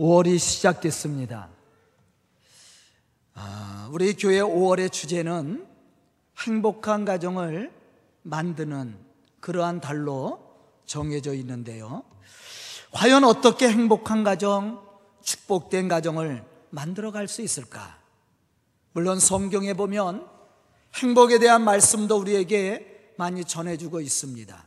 5월이 시작됐습니다. 아, 우리 교회 5월의 주제는 행복한 가정을 만드는 그러한 달로 정해져 있는데요. 과연 어떻게 행복한 가정, 축복된 가정을 만들어 갈 수 있을까? 물론 성경에 보면 행복에 대한 말씀도 우리에게 많이 전해주고 있습니다.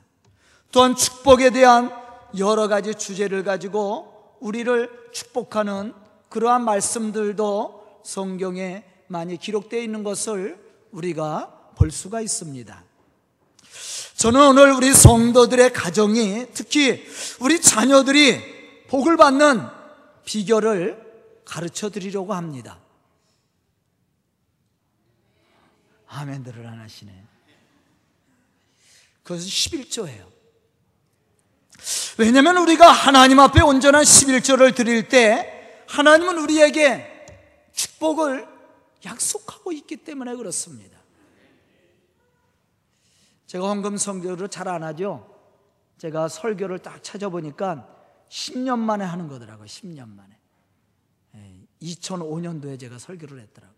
또한 축복에 대한 여러 가지 주제를 가지고 우리를 축복하는 그러한 말씀들도 성경에 많이 기록되어 있는 것을 우리가 볼 수가 있습니다. 저는 오늘 우리 성도들의 가정이 특히 우리 자녀들이 복을 받는 비결을 가르쳐 드리려고 합니다. 아멘들을 안 하시네. 그것은 11조예요. 왜냐하면 우리가 하나님 앞에 온전한 11조를 드릴 때 하나님은 우리에게 축복을 약속하고 있기 때문에 그렇습니다. 제가 헌금 성교를 잘 안 하죠. 제가 설교를 딱 찾아보니까 10년 만에 하는 거더라고요. 10년 만에. 2005년도에 제가 설교를 했더라고요.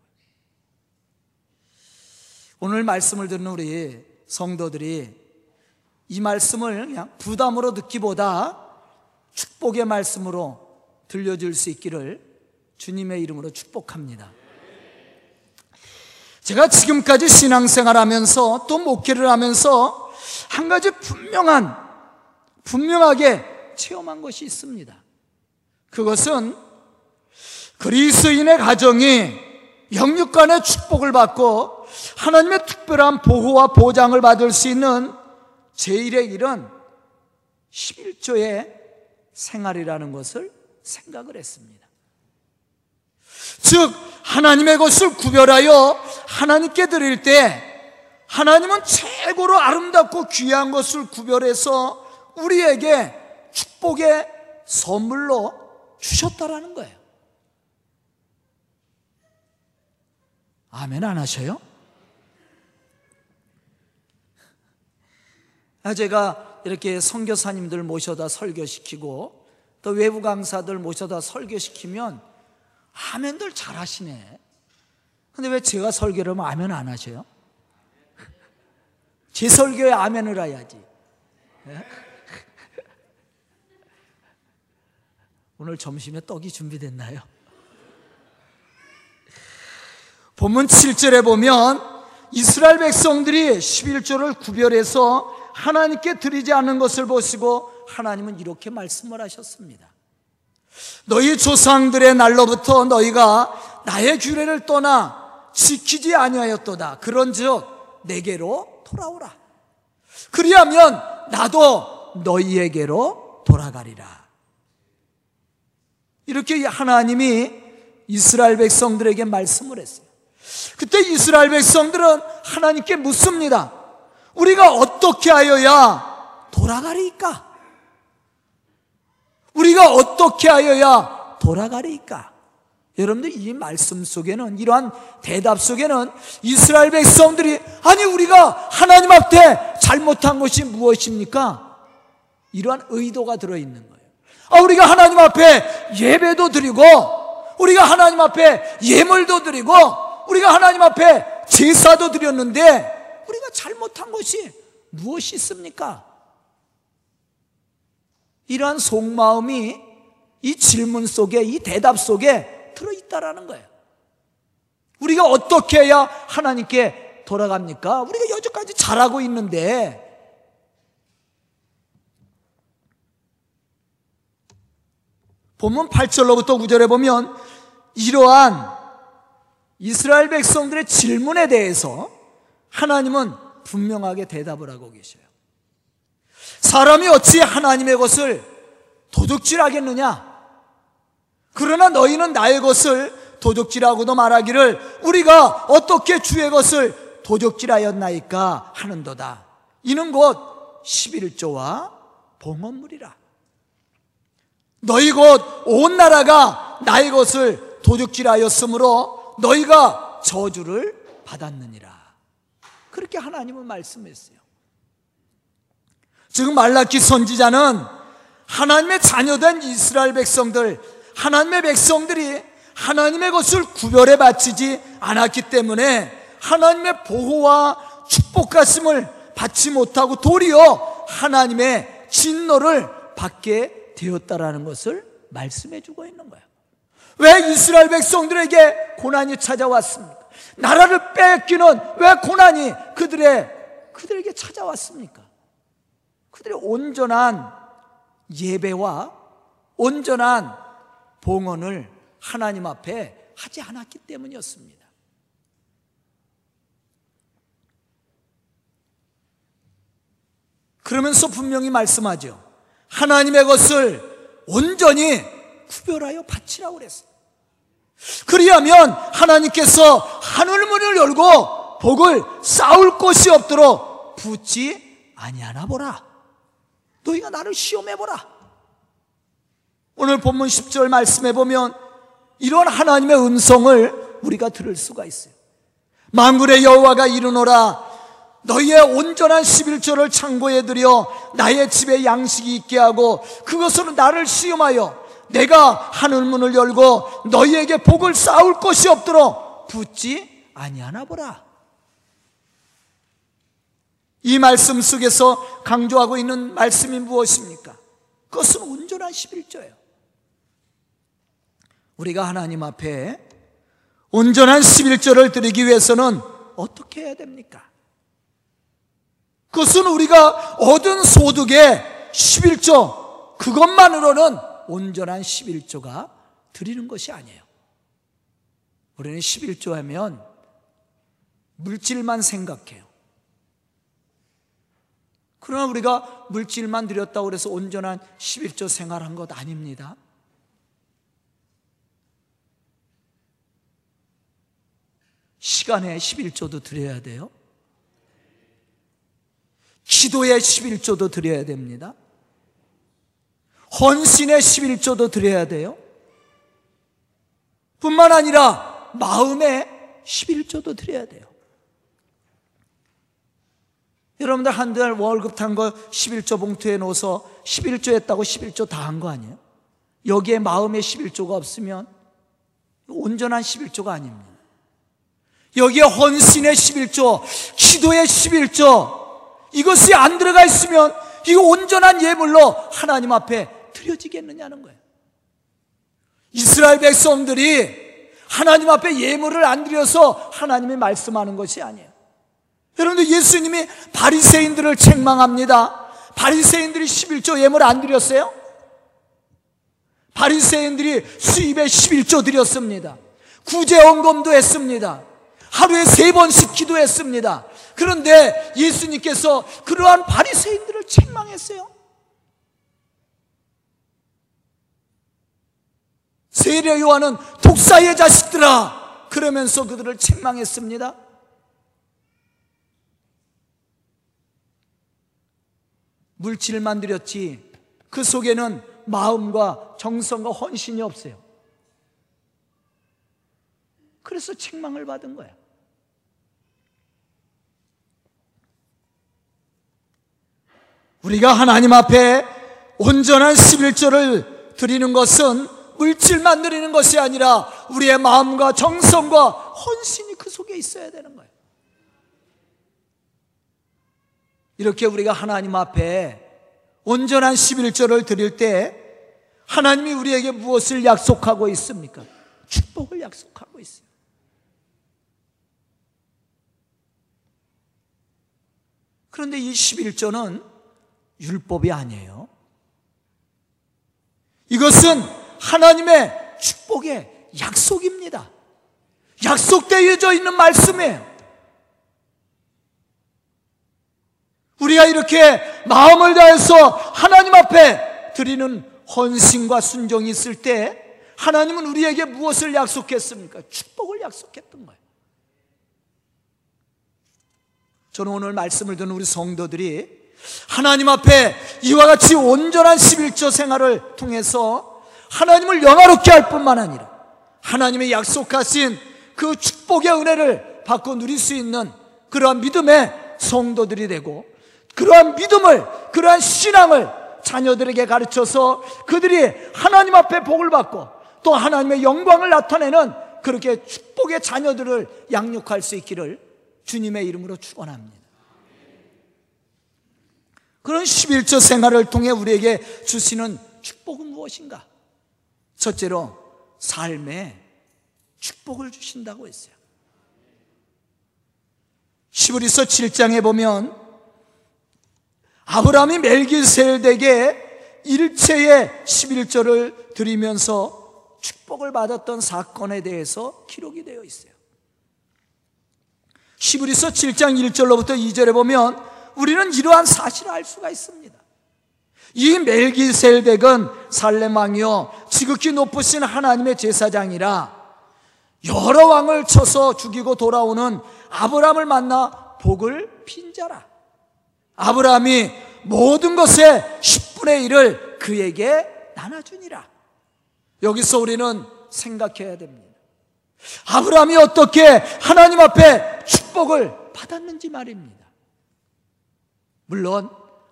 오늘 말씀을 듣는 우리 성도들이 이 말씀을 그냥 부담으로 듣기보다 축복의 말씀으로 들려줄 수 있기를 주님의 이름으로 축복합니다. 제가 지금까지 신앙생활 하면서 또 목회를 하면서 한 가지 분명한, 분명하게 체험한 것이 있습니다. 그것은 그리스인의 가정이 영육간의 축복을 받고 하나님의 특별한 보호와 보장을 받을 수 있는 제1의 일은 11조의 생활이라는 것을 생각을 했습니다. 즉, 하나님의 것을 구별하여 하나님께 드릴 때 하나님은 최고로 아름답고 귀한 것을 구별해서 우리에게 축복의 선물로 주셨다라는 거예요. 아멘 안 하셔요? 제가 이렇게 선교사님들 모셔다 설교시키고 또 외부 강사들 모셔다 설교시키면 아멘들 잘 하시네. 근데 왜 제가 설교를 하면 아멘 안 하셔요? 제 설교에 아멘을 해야지. 네? 오늘 점심에 떡이 준비됐나요? 본문 7절에 보면 이스라엘 백성들이 11조를 구별해서 하나님께 드리지 않는 것을 보시고 하나님은 이렇게 말씀을 하셨습니다. 너희 조상들의 날로부터 너희가 나의 규례를 떠나 지키지 아니하였도다. 그런즉 내게로 돌아오라. 그리하면 나도 너희에게로 돌아가리라. 이렇게 하나님이 이스라엘 백성들에게 말씀을 했어요. 그때 이스라엘 백성들은 하나님께 묻습니다. 우리가 어떻게 하여야 돌아가리까? 우리가 어떻게 하여야 돌아가리까? 여러분들 이 말씀 속에는 이러한 대답 속에는 이스라엘 백성들이 아니 우리가 하나님 앞에 잘못한 것이 무엇입니까? 이러한 의도가 들어 있는 거예요. 아 우리가 하나님 앞에 예배도 드리고 우리가 하나님 앞에 예물도 드리고 우리가 하나님 앞에 제사도 드렸는데 잘못한 것이 무엇이 있습니까? 이러한 속마음이 이 질문 속에, 이 대답 속에 들어있다라는 거예요. 우리가 어떻게 해야 하나님께 돌아갑니까? 우리가 여태까지 잘하고 있는데, 본문 8절로부터 9절에 보면 이러한 이스라엘 백성들의 질문에 대해서 하나님은 분명하게 대답을 하고 계셔요. 사람이 어찌 하나님의 것을 도둑질하겠느냐? 그러나 너희는 나의 것을 도둑질하고도 말하기를 우리가 어떻게 주의 것을 도둑질하였나이까 하는도다. 이는 곧 11조와 봉헌물이라. 너희 곧 온 나라가 나의 것을 도둑질하였으므로 너희가 저주를 받았느니라. 그렇게 하나님은 말씀했어요. 지금 말라키 선지자는 하나님의 자녀된 이스라엘 백성들, 하나님의 백성들이 하나님의 것을 구별해 바치지 않았기 때문에 하나님의 보호와 축복 가슴을 받지 못하고 도리어 하나님의 진노를 받게 되었다라는 것을 말씀해 주고 있는 거예요. 왜 이스라엘 백성들에게 고난이 찾아왔습니까? 나라를 뺏기는 왜 고난이 그들의 그들에게 찾아왔습니까? 그들의 온전한 예배와 온전한 봉헌을 하나님 앞에 하지 않았기 때문이었습니다. 그러면서 분명히 말씀하죠. 하나님의 것을 온전히 구별하여 바치라고 그랬어요. 그리하면 하나님께서 하늘문을 열고 복을 쌓을 곳이 없도록 붙지 아니하나 보라. 너희가 나를 시험해 보라. 오늘 본문 10절 말씀해 보면 이런 하나님의 음성을 우리가 들을 수가 있어요. 만군의 여호와가 이르노라 너희의 온전한 11조를 창고에 들여 나의 집에 양식이 있게 하고 그것으로 나를 시험하여 내가 하늘 문을 열고 너희에게 복을 쌓을 것이 없도록 붙지 아니하나 보라. 이 말씀 속에서 강조하고 있는 말씀이 무엇입니까? 그것은 온전한 11조예요. 우리가 하나님 앞에 온전한 11조를 드리기 위해서는 어떻게 해야 됩니까? 그것은 우리가 얻은 소득의 11조, 그것만으로는 온전한 11조가 드리는 것이 아니에요. 우리는 11조 하면 물질만 생각해요. 그러나 우리가 물질만 드렸다고 해서 온전한 11조 생활한 것 아닙니다. 시간에 11조도 드려야 돼요. 기도에 11조도 드려야 됩니다. 헌신의 11조도 드려야 돼요. 뿐만 아니라 마음에 11조도 드려야 돼요. 여러분들 한 달 월급 탄 거 11조 봉투에 넣어서 11조 했다고 11조 다 한 거 아니에요? 여기에 마음에 11조가 없으면 온전한 11조가 아닙니다. 여기에 헌신의 11조, 기도의 11조, 이것이 안 들어가 있으면 이거 온전한 예물로 하나님 앞에 드려지겠느냐는 거예요. 이스라엘 백성들이 하나님 앞에 예물을 안 드려서 하나님이 말씀하는 것이 아니에요. 여러분들 예수님이 바리새인들을 책망합니다. 바리새인들이 11조 예물 안 드렸어요? 바리새인들이 수입에 11조 드렸습니다. 구제 원금도 했습니다. 하루에 세 번씩 기도했습니다. 그런데 예수님께서 그러한 바리새인들을 책망했어요. 세례 요한은 독사의 자식들아 그러면서 그들을 책망했습니다. 물질만 들였지 그 속에는 마음과 정성과 헌신이 없어요. 그래서 책망을 받은 거예요. 우리가 하나님 앞에 온전한 11조를 드리는 것은 물질만 드리는 것이 아니라 우리의 마음과 정성과 헌신이 그 속에 있어야 되는 거예요. 이렇게 우리가 하나님 앞에 온전한 11조를 드릴 때 하나님이 우리에게 무엇을 약속하고 있습니까? 축복을 약속하고 있어요. 그런데 이 11조는 율법이 아니에요. 이것은 하나님의 축복의 약속입니다. 약속되어져 있는 말씀이에요. 우리가 이렇게 마음을 다해서 하나님 앞에 드리는 헌신과 순종이 있을 때 하나님은 우리에게 무엇을 약속했습니까? 축복을 약속했던 거예요. 저는 오늘 말씀을 듣는 우리 성도들이 하나님 앞에 이와 같이 온전한 11조 생활을 통해서 하나님을 영화롭게 할 뿐만 아니라 하나님의 약속하신 그 축복의 은혜를 받고 누릴 수 있는 그러한 믿음의 성도들이 되고 그러한 믿음을, 그러한 신앙을 자녀들에게 가르쳐서 그들이 하나님 앞에 복을 받고 또 하나님의 영광을 나타내는 그렇게 축복의 자녀들을 양육할 수 있기를 주님의 이름으로 축원합니다. 그런 11조 생활을 통해 우리에게 주시는 축복은 무엇인가? 첫째로 삶에 축복을 주신다고 했어요. 시브리서 7장에 보면 아브라함이 멜기세덱에게 일체의 11조를 드리면서 축복을 받았던 사건에 대해서 기록이 되어 있어요. 시브리서 7장 1절로부터 2절에 보면 우리는 이러한 사실을 알 수가 있습니다. 이 멜기셀덱은 살렘왕이요 지극히 높으신 하나님의 제사장이라 여러 왕을 쳐서 죽이고 돌아오는 아브라함을 만나 복을 빈 자라. 아브라함이 모든 것의 10분의 1을 그에게 나눠주니라. 여기서 우리는 생각해야 됩니다. 아브라함이 어떻게 하나님 앞에 축복을 받았는지 말입니다. 물론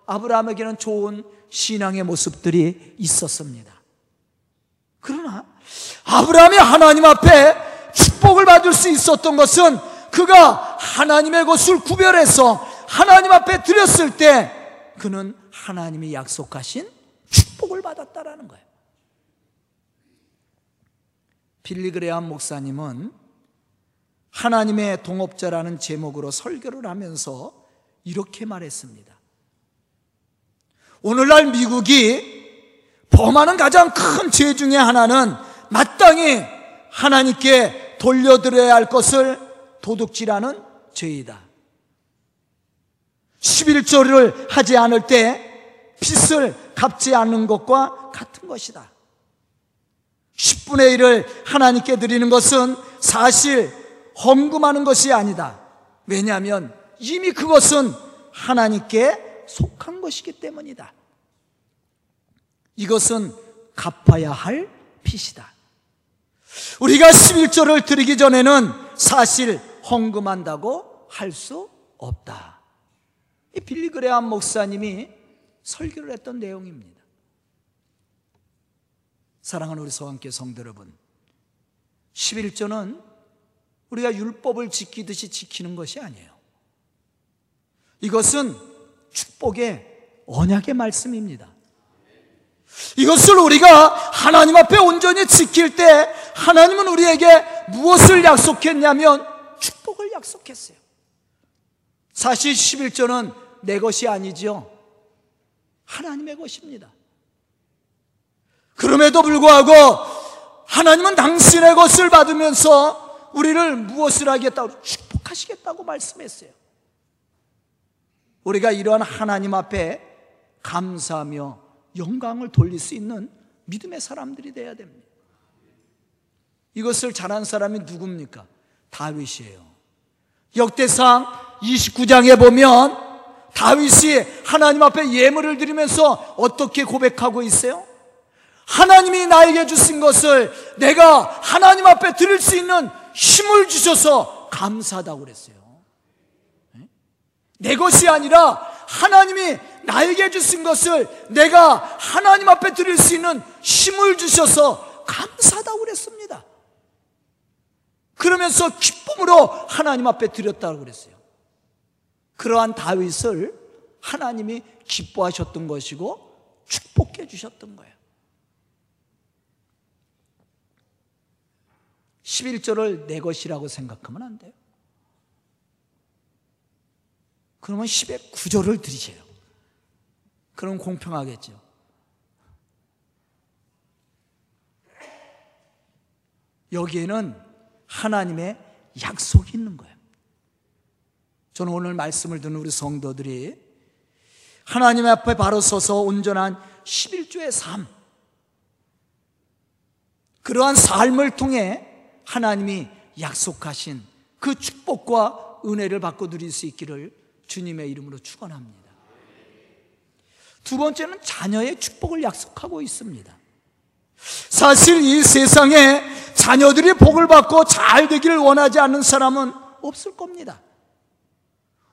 아브라함에게는 좋은 신앙의 모습들이 있었습니다. 그러나 아브라함이 하나님 앞에 축복을 받을 수 있었던 것은 그가 하나님의 것을 구별해서 하나님 앞에 드렸을 때 그는 하나님이 약속하신 축복을 받았다라는 거예요. 빌리그레암 목사님은 하나님의 동업자라는 제목으로 설교를 하면서 이렇게 말했습니다. 오늘날 미국이 범하는 가장 큰 죄 중에 하나는 마땅히 하나님께 돌려드려야 할 것을 도둑질하는 죄이다. 11조를 하지 않을 때 빚을 갚지 않는 것과 같은 것이다. 10분의 1을 하나님께 드리는 것은 사실 헌금하는 것이 아니다. 왜냐하면 이미 그것은 하나님께 속한 것이기 때문이다. 이것은 갚아야 할 빚이다. 우리가 11조를 드리기 전에는 사실 헌금한다고 할 수 없다. 이 빌리 그레암 목사님이 설교를 했던 내용입니다. 사랑하는 우리 서원께 성도 여러분, 11조는 우리가 율법을 지키듯이 지키는 것이 아니에요. 이것은 축복의 언약의 말씀입니다. 이것을 우리가 하나님 앞에 온전히 지킬 때 하나님은 우리에게 무엇을 약속했냐면 축복을 약속했어요. 사실 11조는 내 것이 아니지요. 하나님의 것입니다. 그럼에도 불구하고 하나님은 당신의 것을 받으면서 우리를 무엇을 하겠다고 축복하시겠다고 말씀했어요. 우리가 이러한 하나님 앞에 감사하며 영광을 돌릴 수 있는 믿음의 사람들이 되어야 됩니다. 이것을 잘한 사람이 누굽니까? 다윗이에요. 역대상 29장에 보면 다윗이 하나님 앞에 예물을 드리면서 어떻게 고백하고 있어요? 하나님이 나에게 주신 것을 내가 하나님 앞에 드릴 수 있는 힘을 주셔서 감사하다고 그랬어요. 내 것이 아니라 하나님이 나에게 주신 것을 내가 하나님 앞에 드릴 수 있는 힘을 주셔서 감사하다고 그랬습니다. 그러면서 기쁨으로 하나님 앞에 드렸다고 그랬어요. 그러한 다윗을 하나님이 기뻐하셨던 것이고 축복해 주셨던 거예요. 11절을 내 것이라고 생각하면 안 돼요. 그러면 10의 9절을 드리세요. 그럼 공평하겠죠. 여기에는 하나님의 약속이 있는 거예요. 저는 오늘 말씀을 듣는 우리 성도들이 하나님 앞에 바로 서서 온전한 11조의 삶, 그러한 삶을 통해 하나님이 약속하신 그 축복과 은혜를 받고 누릴 수 있기를 주님의 이름으로 축원합니다. 두 번째는 자녀의 축복을 약속하고 있습니다. 사실 이 세상에 자녀들이 복을 받고 잘 되기를 원하지 않는 사람은 없을 겁니다.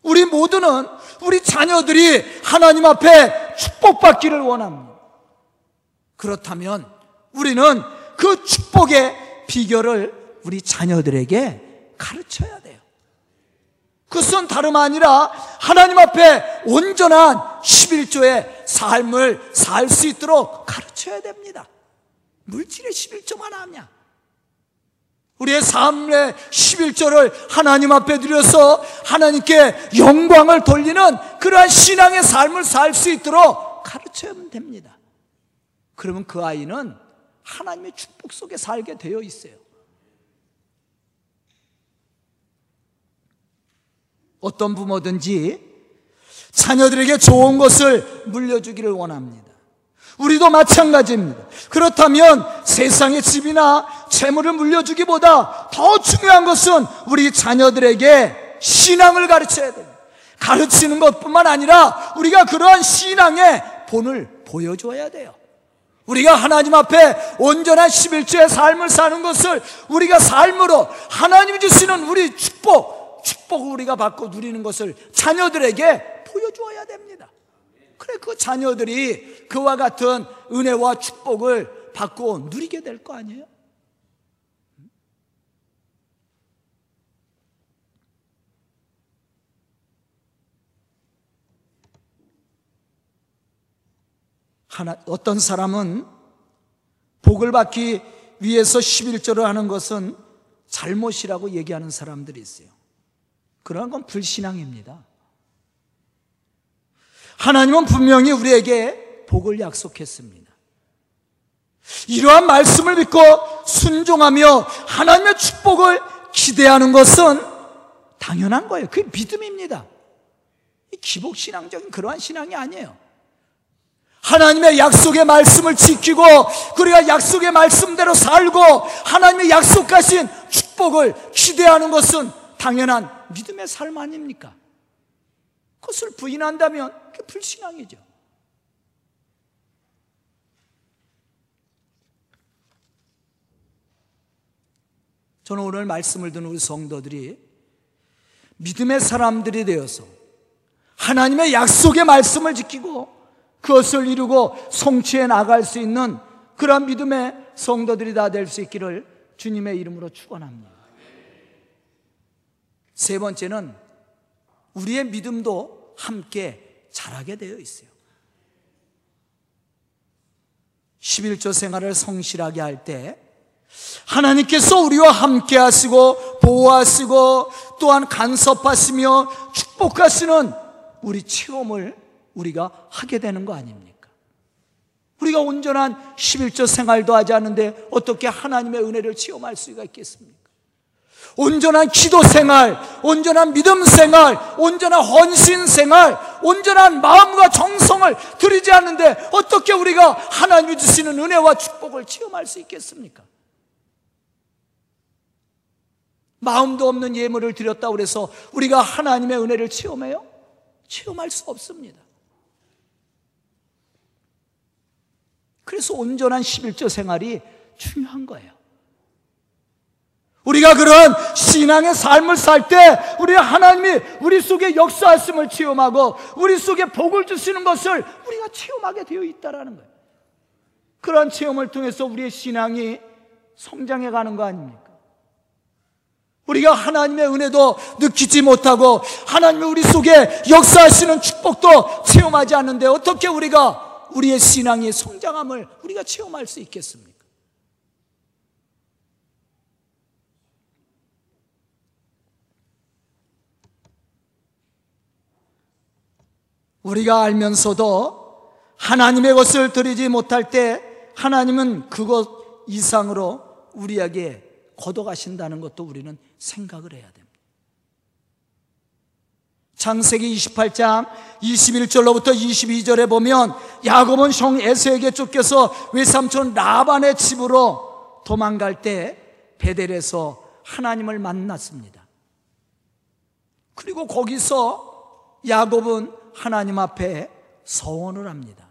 우리 모두는 우리 자녀들이 하나님 앞에 축복받기를 원합니다. 그렇다면 우리는 그 축복의 비결을 우리 자녀들에게 가르쳐야 돼요. 그것은 다름 아니라 하나님 앞에 온전한 11조의 삶을 살 수 있도록 가르쳐야 됩니다. 물질의 11조만 하냐? 우리의 삶의 11조를 하나님 앞에 드려서 하나님께 영광을 돌리는 그러한 신앙의 삶을 살 수 있도록 가르쳐야만 됩니다. 그러면 그 아이는 하나님의 축복 속에 살게 되어 있어요. 어떤 부모든지 자녀들에게 좋은 것을 물려주기를 원합니다. 우리도 마찬가지입니다. 그렇다면 세상의 집이나 재물을 물려주기보다 더 중요한 것은 우리 자녀들에게 신앙을 가르쳐야 됩니다. 가르치는 것뿐만 아니라 우리가 그러한 신앙의 본을 보여줘야 돼요. 우리가 하나님 앞에 온전한 11주의 삶을 사는 것을 우리가 삶으로 하나님이 주시는 우리 축복, 축복을 우리가 받고 누리는 것을 자녀들에게 보여주어야 됩니다. 그래 그 자녀들이 그와 같은 은혜와 축복을 받고 누리게 될 거 아니에요? 하나, 어떤 사람은 복을 받기 위해서 11조를 하는 것은 잘못이라고 얘기하는 사람들이 있어요. 그런 건 불신앙입니다. 하나님은 분명히 우리에게 복을 약속했습니다. 이러한 말씀을 믿고 순종하며 하나님의 축복을 기대하는 것은 당연한 거예요. 그게 믿음입니다. 기복신앙적인 그러한 신앙이 아니에요. 하나님의 약속의 말씀을 지키고 그리고 약속의 말씀대로 살고 하나님의 약속하신 축복을 기대하는 것은 당연한 믿음의 삶 아닙니까? 그것을 부인한다면 그게 불신앙이죠. 저는 오늘 말씀을 듣는 우리 성도들이 믿음의 사람들이 되어서 하나님의 약속의 말씀을 지키고 그것을 이루고 성취해 나갈 수 있는 그런 믿음의 성도들이 다 될 수 있기를 주님의 이름으로 축원합니다. 세 번째는 우리의 믿음도 함께 자라게 되어 있어요. 11조 생활을 성실하게 할 때 하나님께서 우리와 함께 하시고 보호하시고 또한 간섭하시며 축복하시는 우리 체험을 우리가 하게 되는 거 아닙니까? 우리가 온전한 11조 생활도 하지 않는데 어떻게 하나님의 은혜를 체험할 수가 있겠습니까? 온전한 기도 생활, 온전한 믿음 생활, 온전한 헌신 생활, 온전한 마음과 정성을 들이지 않는데 어떻게 우리가 하나님이 주시는 은혜와 축복을 체험할 수 있겠습니까? 마음도 없는 예물을 드렸다 그래서 우리가 하나님의 은혜를 체험해요? 체험할 수 없습니다. 그래서 온전한 11조 생활이 중요한 거예요. 우리가 그런 신앙의 삶을 살 때 우리 하나님이 우리 속에 역사하심을 체험하고 우리 속에 복을 주시는 것을 우리가 체험하게 되어 있다라는 거예요. 그런 체험을 통해서 우리의 신앙이 성장해 가는 거 아닙니까? 우리가 하나님의 은혜도 느끼지 못하고 하나님이 우리 속에 역사하시는 축복도 체험하지 않는데 어떻게 우리가 우리의 신앙의 성장함을 우리가 체험할 수 있겠습니까? 우리가 알면서도 하나님의 것을 드리지 못할 때 하나님은 그것 이상으로 우리에게 걷어가신다는 것도 우리는 생각을 해야 됩니다. 창세기 28장 21절로부터 22절에 보면 야곱은 형 에서에게 쫓겨서 외삼촌 라반의 집으로 도망갈 때 베델에서 하나님을 만났습니다. 그리고 거기서 야곱은 하나님 앞에 서원을 합니다.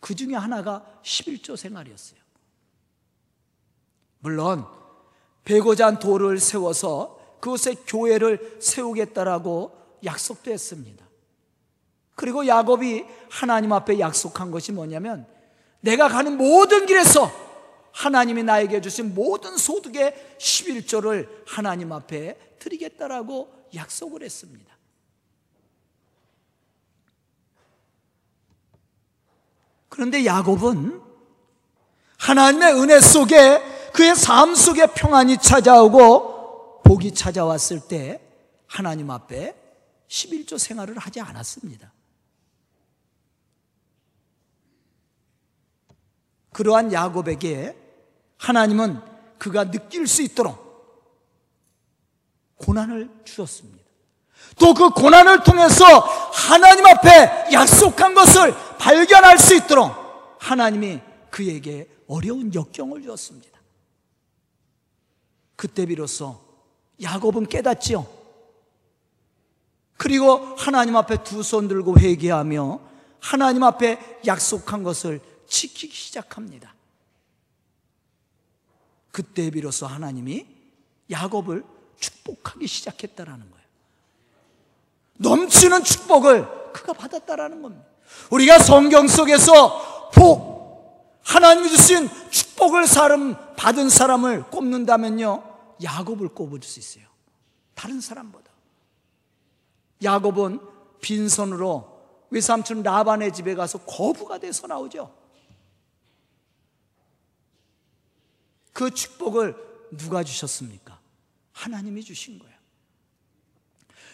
그 중에 하나가 11조 생활이었어요. 물론 한 돌을 세워서 그곳에 교회를 세우겠다라고 약속도 했습니다. 그리고 야곱이 하나님 앞에 약속한 것이 뭐냐면 내가 가는 모든 길에서 하나님이 나에게 주신 모든 소득의 11조를 하나님 앞에 드리겠다라고 약속을 했습니다. 그런데 야곱은 하나님의 은혜 속에 그의 삶 속에 평안이 찾아오고 복이 찾아왔을 때 하나님 앞에 11조 생활을 하지 않았습니다. 그러한 야곱에게 하나님은 그가 느낄 수 있도록 고난을 주셨습니다. 또 그 고난을 통해서 하나님 앞에 약속한 것을 발견할 수 있도록 하나님이 그에게 어려운 역경을 주었습니다. 그때 비로소 야곱은 깨닫지요. 그리고 하나님 앞에 두 손 들고 회개하며 하나님 앞에 약속한 것을 지키기 시작합니다. 그때 비로소 하나님이 야곱을 축복하기 시작했다라는 거예요. 넘치는 축복을 그가 받았다라는 겁니다. 우리가 성경 속에서 복, 하나님이 주신 축복을 사람, 받은 사람을 꼽는다면요, 야곱을 꼽을 수 있어요. 다른 사람보다. 야곱은 빈손으로 외삼촌 라반의 집에 가서 거부가 돼서 나오죠. 그 축복을 누가 주셨습니까? 하나님이 주신 거예요.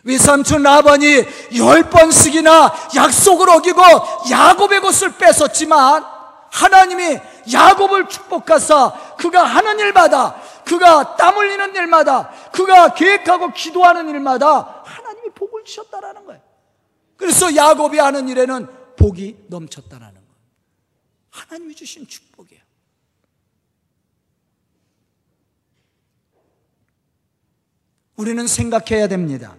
외삼촌 라반이 열 번씩이나 약속을 어기고 야곱의 것을 뺏었지만 하나님이 야곱을 축복하사 그가 하는 일마다 그가 땀 흘리는 일마다 그가 계획하고 기도하는 일마다 하나님이 복을 주셨다라는 거예요. 그래서 야곱이 하는 일에는 복이 넘쳤다라는 거예요. 하나님이 주신 축복이에요. 우리는 생각해야 됩니다.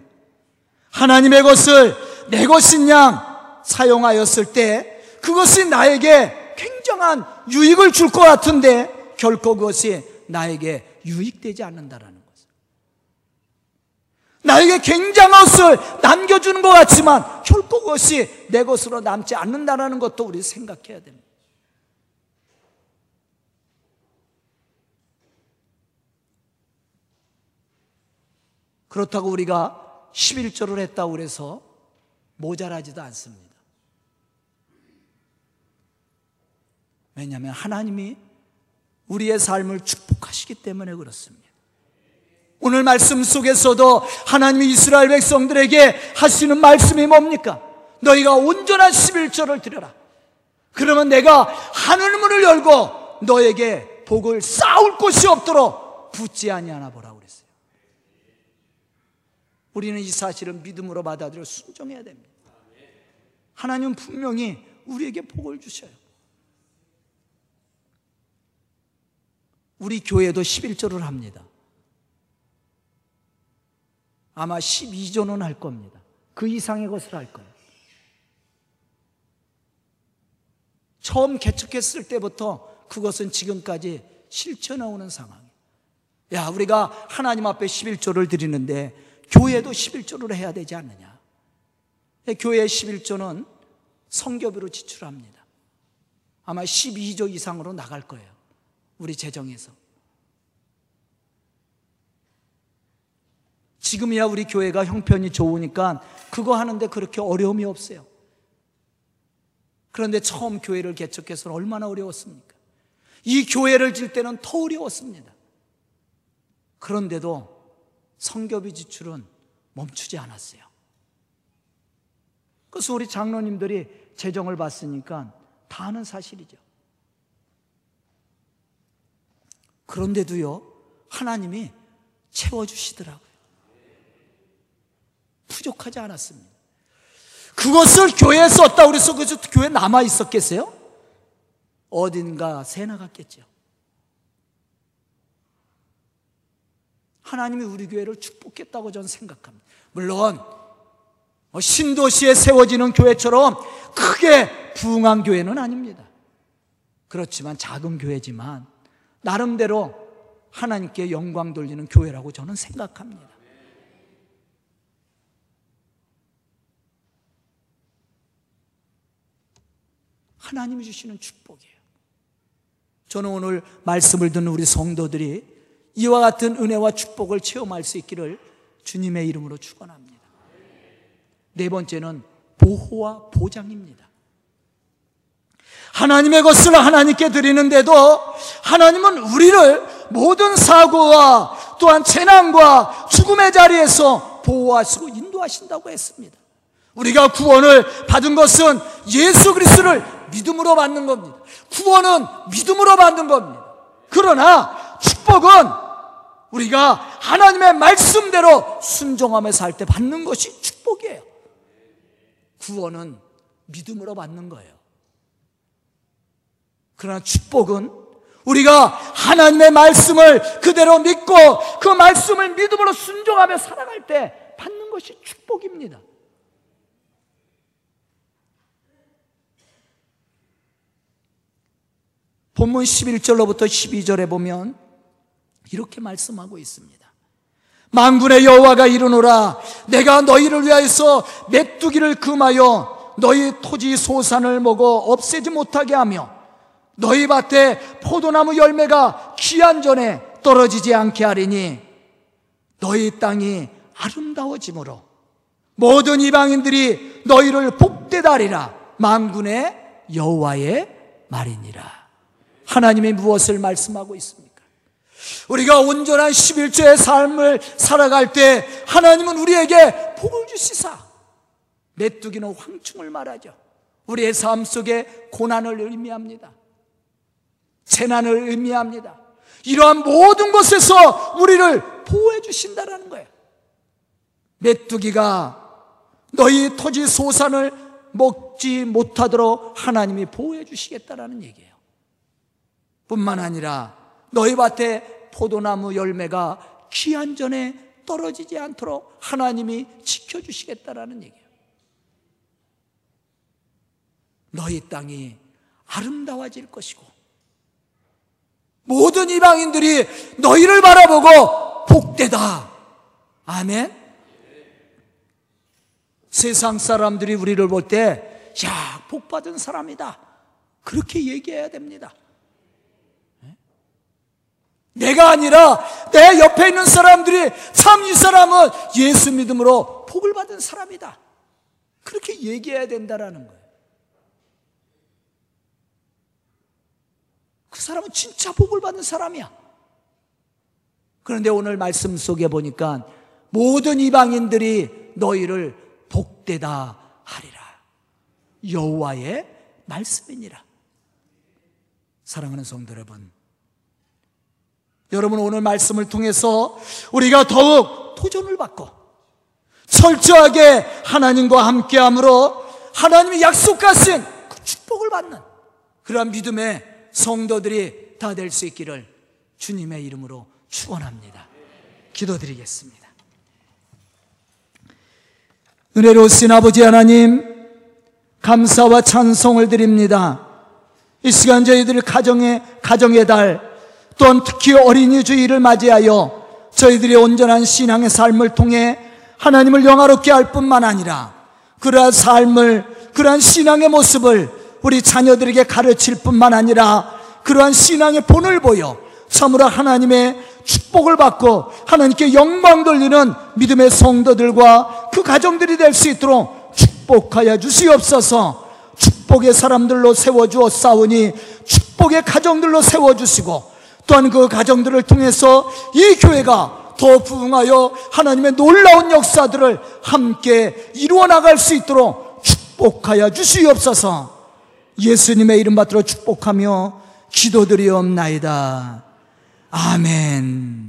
하나님의 것을 내 것인 양 사용하였을 때 그것이 나에게 굉장한 유익을 줄 것 같은데 결코 그것이 나에게 유익되지 않는다라는 것을. 나에게 굉장한 것을 남겨주는 것 같지만 결코 그것이 내 것으로 남지 않는다라는 것도 우리 생각해야 됩니다. 그렇다고 우리가 11조를 했다고 그래서 모자라지도 않습니다. 왜냐하면 하나님이 우리의 삶을 축복하시기 때문에 그렇습니다. 오늘 말씀 속에서도 하나님이 이스라엘 백성들에게 하시는 말씀이 뭡니까? 너희가 온전한 11조를 드려라. 그러면 내가 하늘문을 열고 너에게 복을 쌓을 곳이 없도록 붙지 아니하나 보라 그랬어요. 우리는 이 사실을 믿음으로 받아들여 순종해야 됩니다. 하나님은 분명히 우리에게 복을 주셔요. 우리 교회도 11조를 합니다. 아마 12조는 할 겁니다. 그 이상의 것을 할 거예요. 처음 개척했을 때부터 그것은 지금까지 실천해 오는 상황이에요. 야, 우리가 하나님 앞에 11조를 드리는데 교회도 11조를 해야 되지 않느냐. 교회 11조는 성교비로 지출합니다. 아마 12조 이상으로 나갈 거예요. 우리 재정에서. 지금이야 우리 교회가 형편이 좋으니까 그거 하는데 그렇게 어려움이 없어요. 그런데 처음 교회를 개척해서는 얼마나 어려웠습니까? 이 교회를 질 때는 더 어려웠습니다. 그런데도 성교비 지출은 멈추지 않았어요. 그래서 우리 장로님들이 재정을 봤으니까 다 아는 사실이죠. 그런데도요, 하나님이 채워주시더라고요. 부족하지 않았습니다. 그것을 교회에 썼다 그래서 그 교회 남아 있었겠어요? 어딘가 새 나갔겠죠. 하나님이 우리 교회를 축복했다고 저는 생각합니다. 물론 뭐 신도시에 세워지는 교회처럼 크게 부흥한 교회는 아닙니다. 그렇지만 작은 교회지만 나름대로 하나님께 영광 돌리는 교회라고 저는 생각합니다. 하나님이 주시는 축복이에요. 저는 오늘 말씀을 듣는 우리 성도들이 이와 같은 은혜와 축복을 체험할 수 있기를 주님의 이름으로 축원합니다. 네 번째는 보호와 보장입니다. 하나님의 것을 하나님께 드리는데도 하나님은 우리를 모든 사고와 또한 재난과 죽음의 자리에서 보호하시고 인도하신다고 했습니다. 우리가 구원을 받은 것은 예수 그리스도를 믿음으로 받는 겁니다. 구원은 믿음으로 받는 겁니다. 그러나 축복은 우리가 하나님의 말씀대로 순종하며 살 때 받는 것이 축복이에요. 구원은 믿음으로 받는 거예요. 그러나 축복은 우리가 하나님의 말씀을 그대로 믿고 그 말씀을 믿음으로 순종하며 살아갈 때 받는 것이 축복입니다. 본문 11절로부터 12절에 보면 이렇게 말씀하고 있습니다. 만군의 여호와가 이르노라 내가 너희를 위하여서 메뚜기를 금하여 너희 토지 소산을 먹어 없애지 못하게 하며 너희 밭에 포도나무 열매가 귀한 전에 떨어지지 않게 하리니 너희 땅이 아름다워지므로 모든 이방인들이 너희를 복되다리라 만군의 여호와의 말이니라 하나님이 무엇을 말씀하고 있습니까? 우리가 온전한 11조의 삶을 살아갈 때 하나님은 우리에게 복을 주시사 메뚜기는 황충을 말하죠 우리의 삶 속에 고난을 의미합니다 재난을 의미합니다. 이러한 모든 것에서 우리를 보호해 주신다라는 거예요. 메뚜기가 너희 토지 소산을 먹지 못하도록 하나님이 보호해 주시겠다라는 얘기예요. 뿐만 아니라 너희 밭에 포도나무 열매가 귀한 전에 떨어지지 않도록 하나님이 지켜주시겠다라는 얘기예요. 너희 땅이 아름다워질 것이고 모든 이방인들이 너희를 바라보고 복되다. 아멘. 세상 사람들이 우리를 볼 때, 야, 복 받은 사람이다. 그렇게 얘기해야 됩니다. 내가 아니라 내 옆에 있는 사람들이 참 이 사람은 예수 믿음으로 복을 받은 사람이다. 그렇게 얘기해야 된다라는 거예요. 그 사람은 진짜 복을 받는 사람이야. 그런데 오늘 말씀 속에 보니까 모든 이방인들이 너희를 복되다 하리라. 여호와의 말씀이니라. 사랑하는 성도 여러분. 여러분 오늘 말씀을 통해서 우리가 더욱 도전을 받고 철저하게 하나님과 함께함으로 하나님이 약속하신 그 축복을 받는 그러한 믿음의 성도들이 다 될 수 있기를 주님의 이름으로 축원합니다. 기도드리겠습니다. 은혜로우신 아버지 하나님 감사와 찬송을 드립니다. 이 시간 저희들 가정의 가정의 달 또한 특히 어린이 주일을 맞이하여 저희들이 온전한 신앙의 삶을 통해 하나님을 영화롭게 할 뿐만 아니라 그러한 삶을 그러한 신앙의 모습을 우리 자녀들에게 가르칠 뿐만 아니라 그러한 신앙의 본을 보여 참으로 하나님의 축복을 받고 하나님께 영광 돌리는 믿음의 성도들과 그 가정들이 될 수 있도록 축복하여 주시옵소서. 축복의 사람들로 세워주어 싸우니 축복의 가정들로 세워주시고 또한 그 가정들을 통해서 이 교회가 더 부흥하여 하나님의 놀라운 역사들을 함께 이루어 나갈 수 있도록 축복하여 주시옵소서 예수님의 이름 받들어 축복하며 기도드리옵나이다. 아멘.